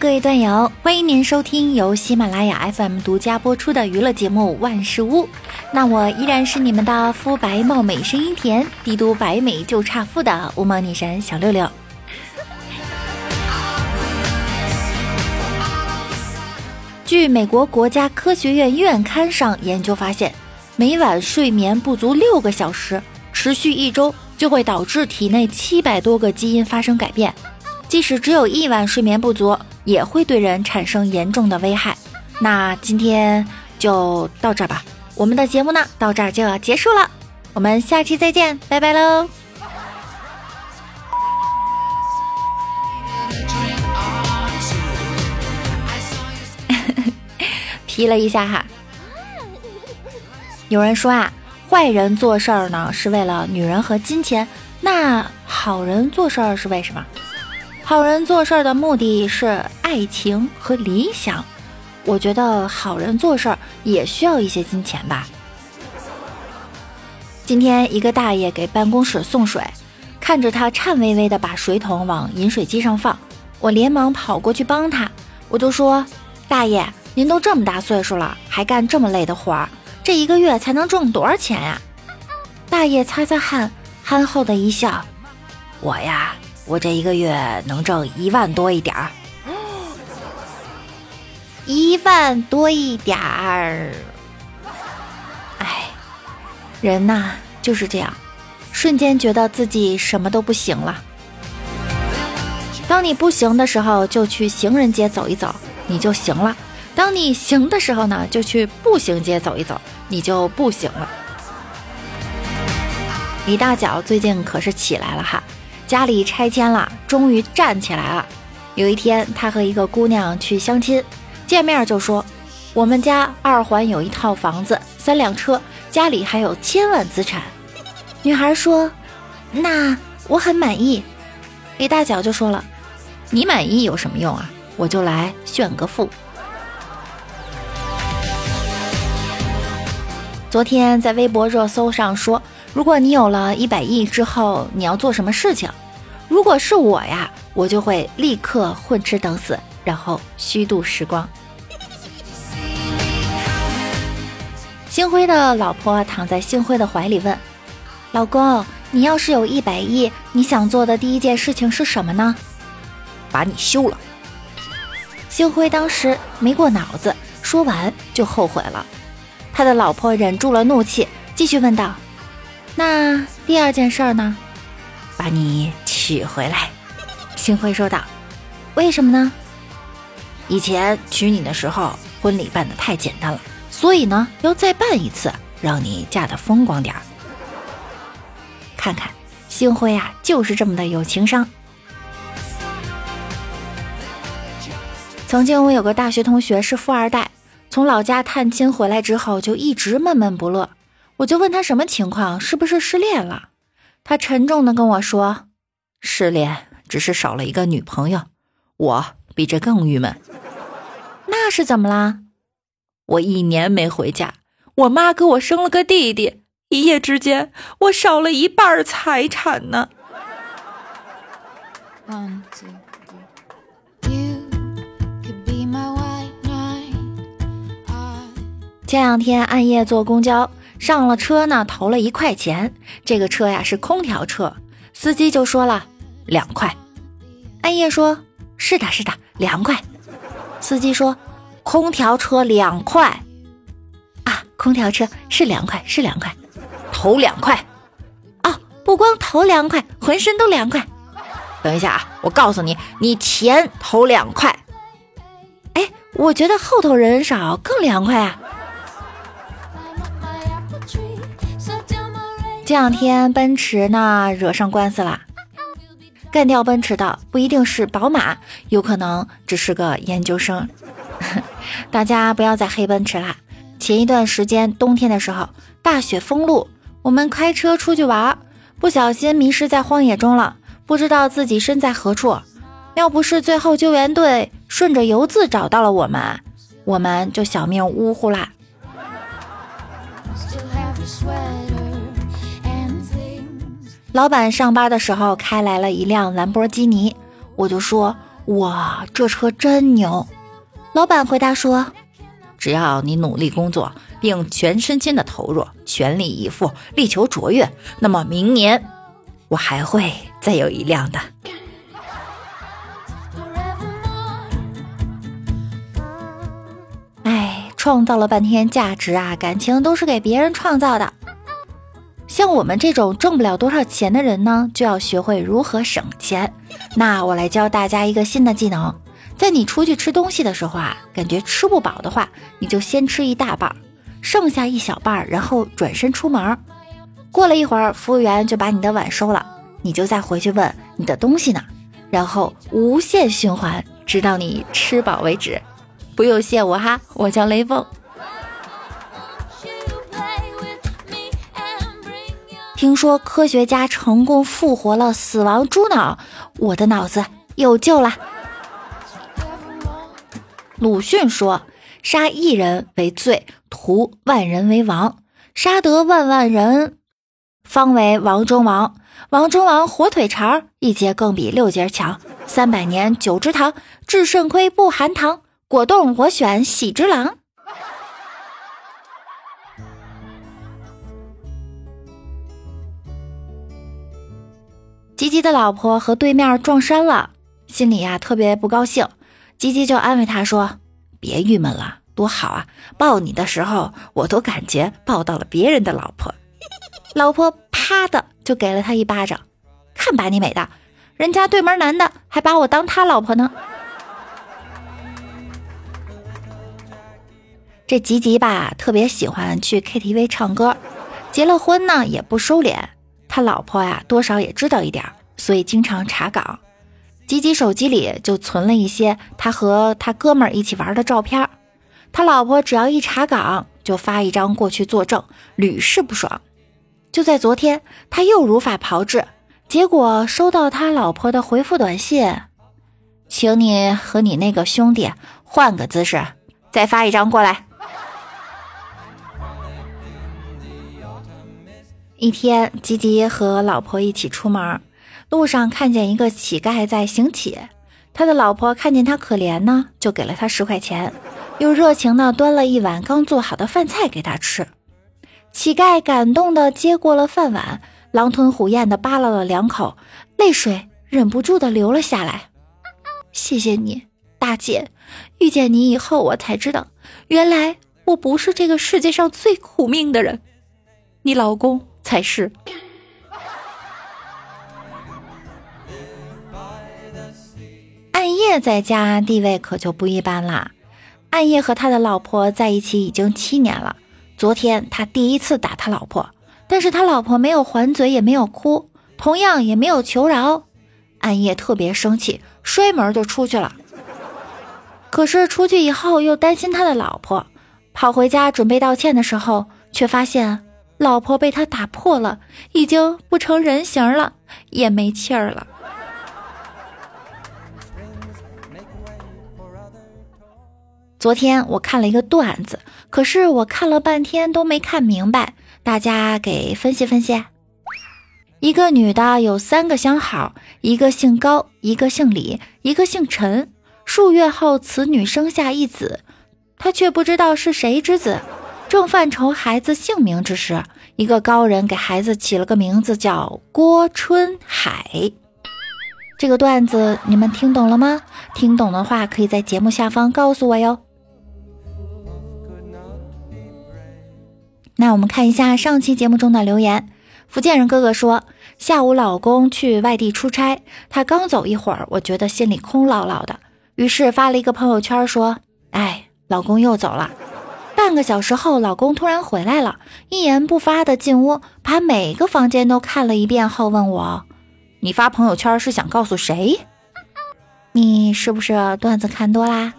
各位段友，欢迎您收听由喜马拉雅 FM 独家播出的娱乐节目《万事屋》。那我依然是你们的肤白貌美、声音甜、帝都白美就差富的无毛女神小六六。据美国国家科学院院刊上研究发现，每晚睡眠不足六个小时，持续一周就会导致体内七百多个基因发生改变。即使只有一晚睡眠不足，也会对人产生严重的危害。那今天就到这儿吧，我们的节目呢到这儿就要结束了，我们下期再见，拜拜喽！提了一下哈，有人说啊，坏人做事儿呢是为了女人和金钱，那好人做事儿是为什么？好人做事儿的目的是爱情和理想，我觉得好人做事儿也需要一些金钱吧。今天一个大爷给办公室送水，看着他颤巍巍的把水桶往饮水机上放，我连忙跑过去帮他，我就说：“大爷，您都这么大岁数了，还干这么累的活儿，这一个月才能挣多少钱呀？”大爷擦擦汗，憨厚的一笑：“我呀。”我这一个月能挣一万多一点儿，一万多一点儿。哎，人呐就是这样，瞬间觉得自己什么都不行了。当你不行的时候，就去行人街走一走，你就行了；当你行的时候呢，就去步行街走一走，你就不行了。李大脚最近可是起来了哈。家里拆迁了，终于站起来了。有一天，他和一个姑娘去相亲，见面就说：“我们家二环有一套房子，三辆车，家里还有千万资产。”女孩说：“那我很满意。”李大脚就说了：“你满意有什么用啊？我就来炫个富。”昨天在微博热搜上说。如果你有了一百亿之后，你要做什么事情？如果是我呀，我就会立刻混吃等死，然后虚度时光。星辉的老婆躺在星辉的怀里问：“老公，你要是有一百亿，你想做的第一件事情是什么呢？”把你休了。星辉当时没过脑子，说完就后悔了。他的老婆忍住了怒气，继续问道。那第二件事儿呢？把你娶回来。星辉说道：“为什么呢？以前娶你的时候，婚礼办的太简单了，所以呢，要再办一次，让你嫁的风光点儿。看看，星辉啊，就是这么的有情商。曾经我有个大学同学是富二代，从老家探亲回来之后，就一直闷闷不乐。”我就问他什么情况，是不是失恋了？他沉重的跟我说：“失恋只是少了一个女朋友，我比这更郁闷。”那是怎么啦？我一年没回家，我妈给我生了个弟弟，一夜之间我少了一半财产呢。前两天暗夜坐公交。上了车呢，投了一块钱。这个车呀是空调车，司机就说了两块。暗夜说：“是的，是的，两块。”司机说：“空调车两块啊，空调车是两块，是两块，投两块啊，不光投两块，浑身都凉快。等一下啊，我告诉你，你钱投两块。哎，我觉得后头人少更凉快啊。”这两天奔驰呢惹上官司了，干掉奔驰的不一定是宝马，有可能只是个研究生。大家不要再黑奔驰啦！前一段时间冬天的时候，大雪封路，我们开车出去玩，不小心迷失在荒野中了，不知道自己身在何处。要不是最后救援队顺着油渍找到了我们，我们就小命呜呼啦。老板上班的时候开来了一辆兰博基尼，我就说哇，这车真牛！老板回答说：“只要你努力工作，并全身心的投入，全力以赴，力求卓越，那么明年我还会再有一辆的。”创造了半天价值啊，感情都是给别人创造的。像我们这种挣不了多少钱的人呢，就要学会如何省钱。那我来教大家一个新的技能，在你出去吃东西的时候啊，感觉吃不饱的话，你就先吃一大半，剩下一小半，然后转身出门。过了一会儿，服务员就把你的碗收了，你就再回去问你的东西呢，然后无限循环，直到你吃饱为止。不用谢我哈，我叫雷锋。听说科学家成功复活了死亡猪脑，我的脑子有救了。鲁迅说：“杀一人为罪，屠万人为王。杀得万万人，方为王中王。王中王火腿肠，一节更比六节强。三百年九芝堂，治肾亏不含糖。果冻我选喜之郎。”吉吉的老婆和对面撞衫了，心里呀特别不高兴。吉吉就安慰他说：“别郁闷了，多好啊！抱你的时候，我都感觉抱到了别人的老婆。”老婆啪的就给了他一巴掌，看把你美的，人家对门男的还把我当他老婆呢。这吉吉吧，特别喜欢去 KTV 唱歌，结了婚呢也不收敛。他老婆呀，多少也知道一点，所以经常查岗。吉吉手机里就存了一些他和他哥们儿一起玩的照片。他老婆只要一查岗，就发一张过去作证，屡试不爽。就在昨天，他又如法炮制，结果收到他老婆的回复短信：“请你和你那个兄弟换个姿势，再发一张过来。”一天，吉吉和老婆一起出门，路上看见一个乞丐在行乞，他的老婆看见他可怜呢，就给了他十块钱，又热情的端了一碗刚做好的饭菜给他吃。乞丐感动的接过了饭碗，狼吞虎咽的扒拉了两口，泪水忍不住的流了下来。谢谢你，大姐，遇见你以后，我才知道，原来我不是这个世界上最苦命的人，你老公。才是。暗夜在家地位可就不一般啦。暗夜和他的老婆在一起已经七年了。昨天他第一次打他老婆，但是他老婆没有还嘴，也没有哭，同样也没有求饶。暗夜特别生气，摔门就出去了。可是出去以后又担心他的老婆，跑回家准备道歉的时候，却发现。老婆被他打破了，已经不成人形了，也没气儿了。昨天我看了一个段子，可是我看了半天都没看明白，大家给分析分析。一个女的有三个相好，一个姓高，一个姓李，一个姓陈。数月后，此女生下一子，她却不知道是谁之子。正犯愁孩子姓名之时，一个高人给孩子起了个名字叫郭春海。这个段子你们听懂了吗？听懂的话，可以在节目下方告诉我哟。那我们看一下上期节目中的留言。福建人哥哥说，下午老公去外地出差，他刚走一会儿，我觉得心里空落落的，于是发了一个朋友圈说：“哎，老公又走了。”半个小时后，老公突然回来了，一言不发的进屋，把每个房间都看了一遍后，问我：“你发朋友圈是想告诉谁？你是不是段子看多啦？”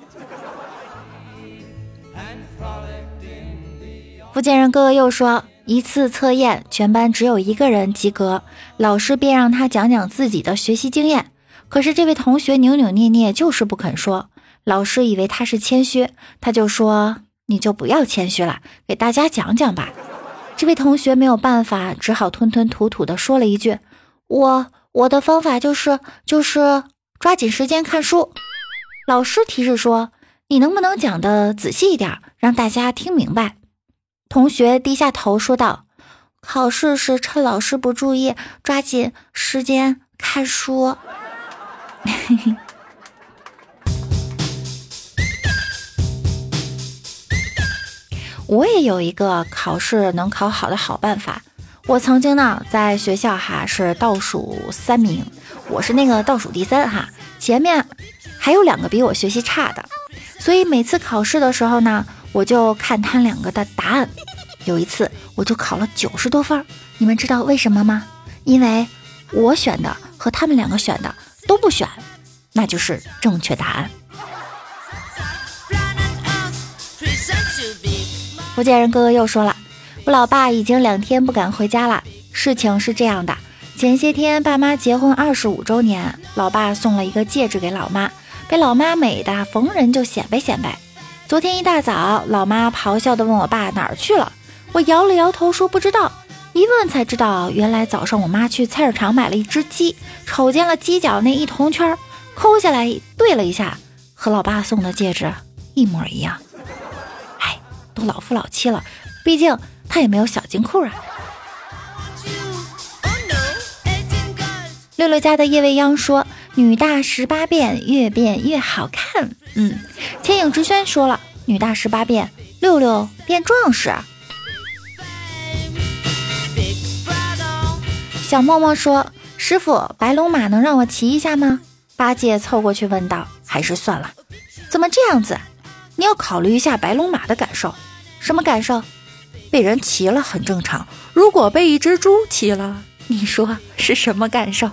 福建人哥哥又说：“一次测验，全班只有一个人及格，老师便让他讲讲自己的学习经验。可是这位同学扭扭捏捏，就是不肯说。老师以为他是谦虚，他就说。”你就不要谦虚了，给大家讲讲吧。这位同学没有办法，只好吞吞吐吐的说了一句：“我我的方法就是就是抓紧时间看书。”老师提示说：“你能不能讲的仔细一点，让大家听明白？”同学低下头说道：“考试时趁老师不注意，抓紧时间看书。”嘿嘿我也有一个考试能考好的好办法。我曾经呢，在学校哈是倒数三名，我是那个倒数第三哈，前面还有两个比我学习差的，所以每次考试的时候呢，我就看他两个的答案。有一次我就考了九十多分，你们知道为什么吗？因为我选的和他们两个选的都不选，那就是正确答案。福建人哥哥又说了，我老爸已经两天不敢回家了。事情是这样的，前些天爸妈结婚二十五周年，老爸送了一个戒指给老妈，被老妈美的逢人就显摆显摆。昨天一大早，老妈咆哮的问我爸哪儿去了，我摇了摇头说不知道。一问才知道，原来早上我妈去菜市场买了一只鸡，瞅见了鸡脚那一铜圈，抠下来对了一下，和老爸送的戒指一模一样。老夫老妻了，毕竟他也没有小金库啊。六六家的叶未央说：“女大十八变，越变越好看。”嗯，千影之轩说了：“女大十八变，六六变壮士。”小默默说：“师傅，白龙马能让我骑一下吗？”八戒凑过去问道：“还是算了，怎么这样子？你要考虑一下白龙马的感受。”什么感受？被人骑了很正常。如果被一只猪骑了，你说是什么感受？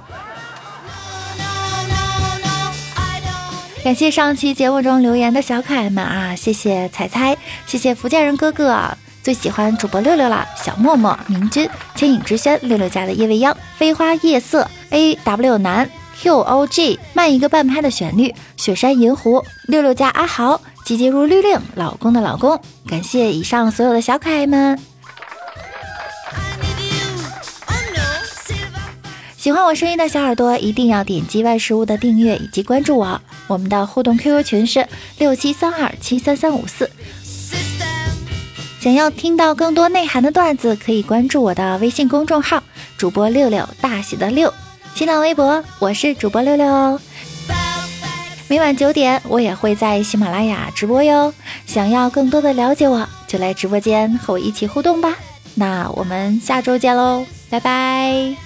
感谢上期节目中留言的小可爱们啊！谢谢彩彩，谢谢福建人哥哥，最喜欢主播六六了。小默默、明君、千影之轩、六六家的夜未央、飞花夜色、A W 男、Q O G、慢一个半拍的旋律、雪山银狐、六六家阿豪。急急如律令，老公的老公，感谢以上所有的小可爱们。喜欢我声音的小耳朵，一定要点击万事屋的订阅以及关注我。我们的互动 QQ 群是六七三二七三三五四。想要听到更多内涵的段子，可以关注我的微信公众号主播六六大写的六，新浪微博我是主播六六哦。每晚九点，我也会在喜马拉雅直播哟。想要更多的了解我，就来直播间和我一起互动吧。那我们下周见喽，拜拜。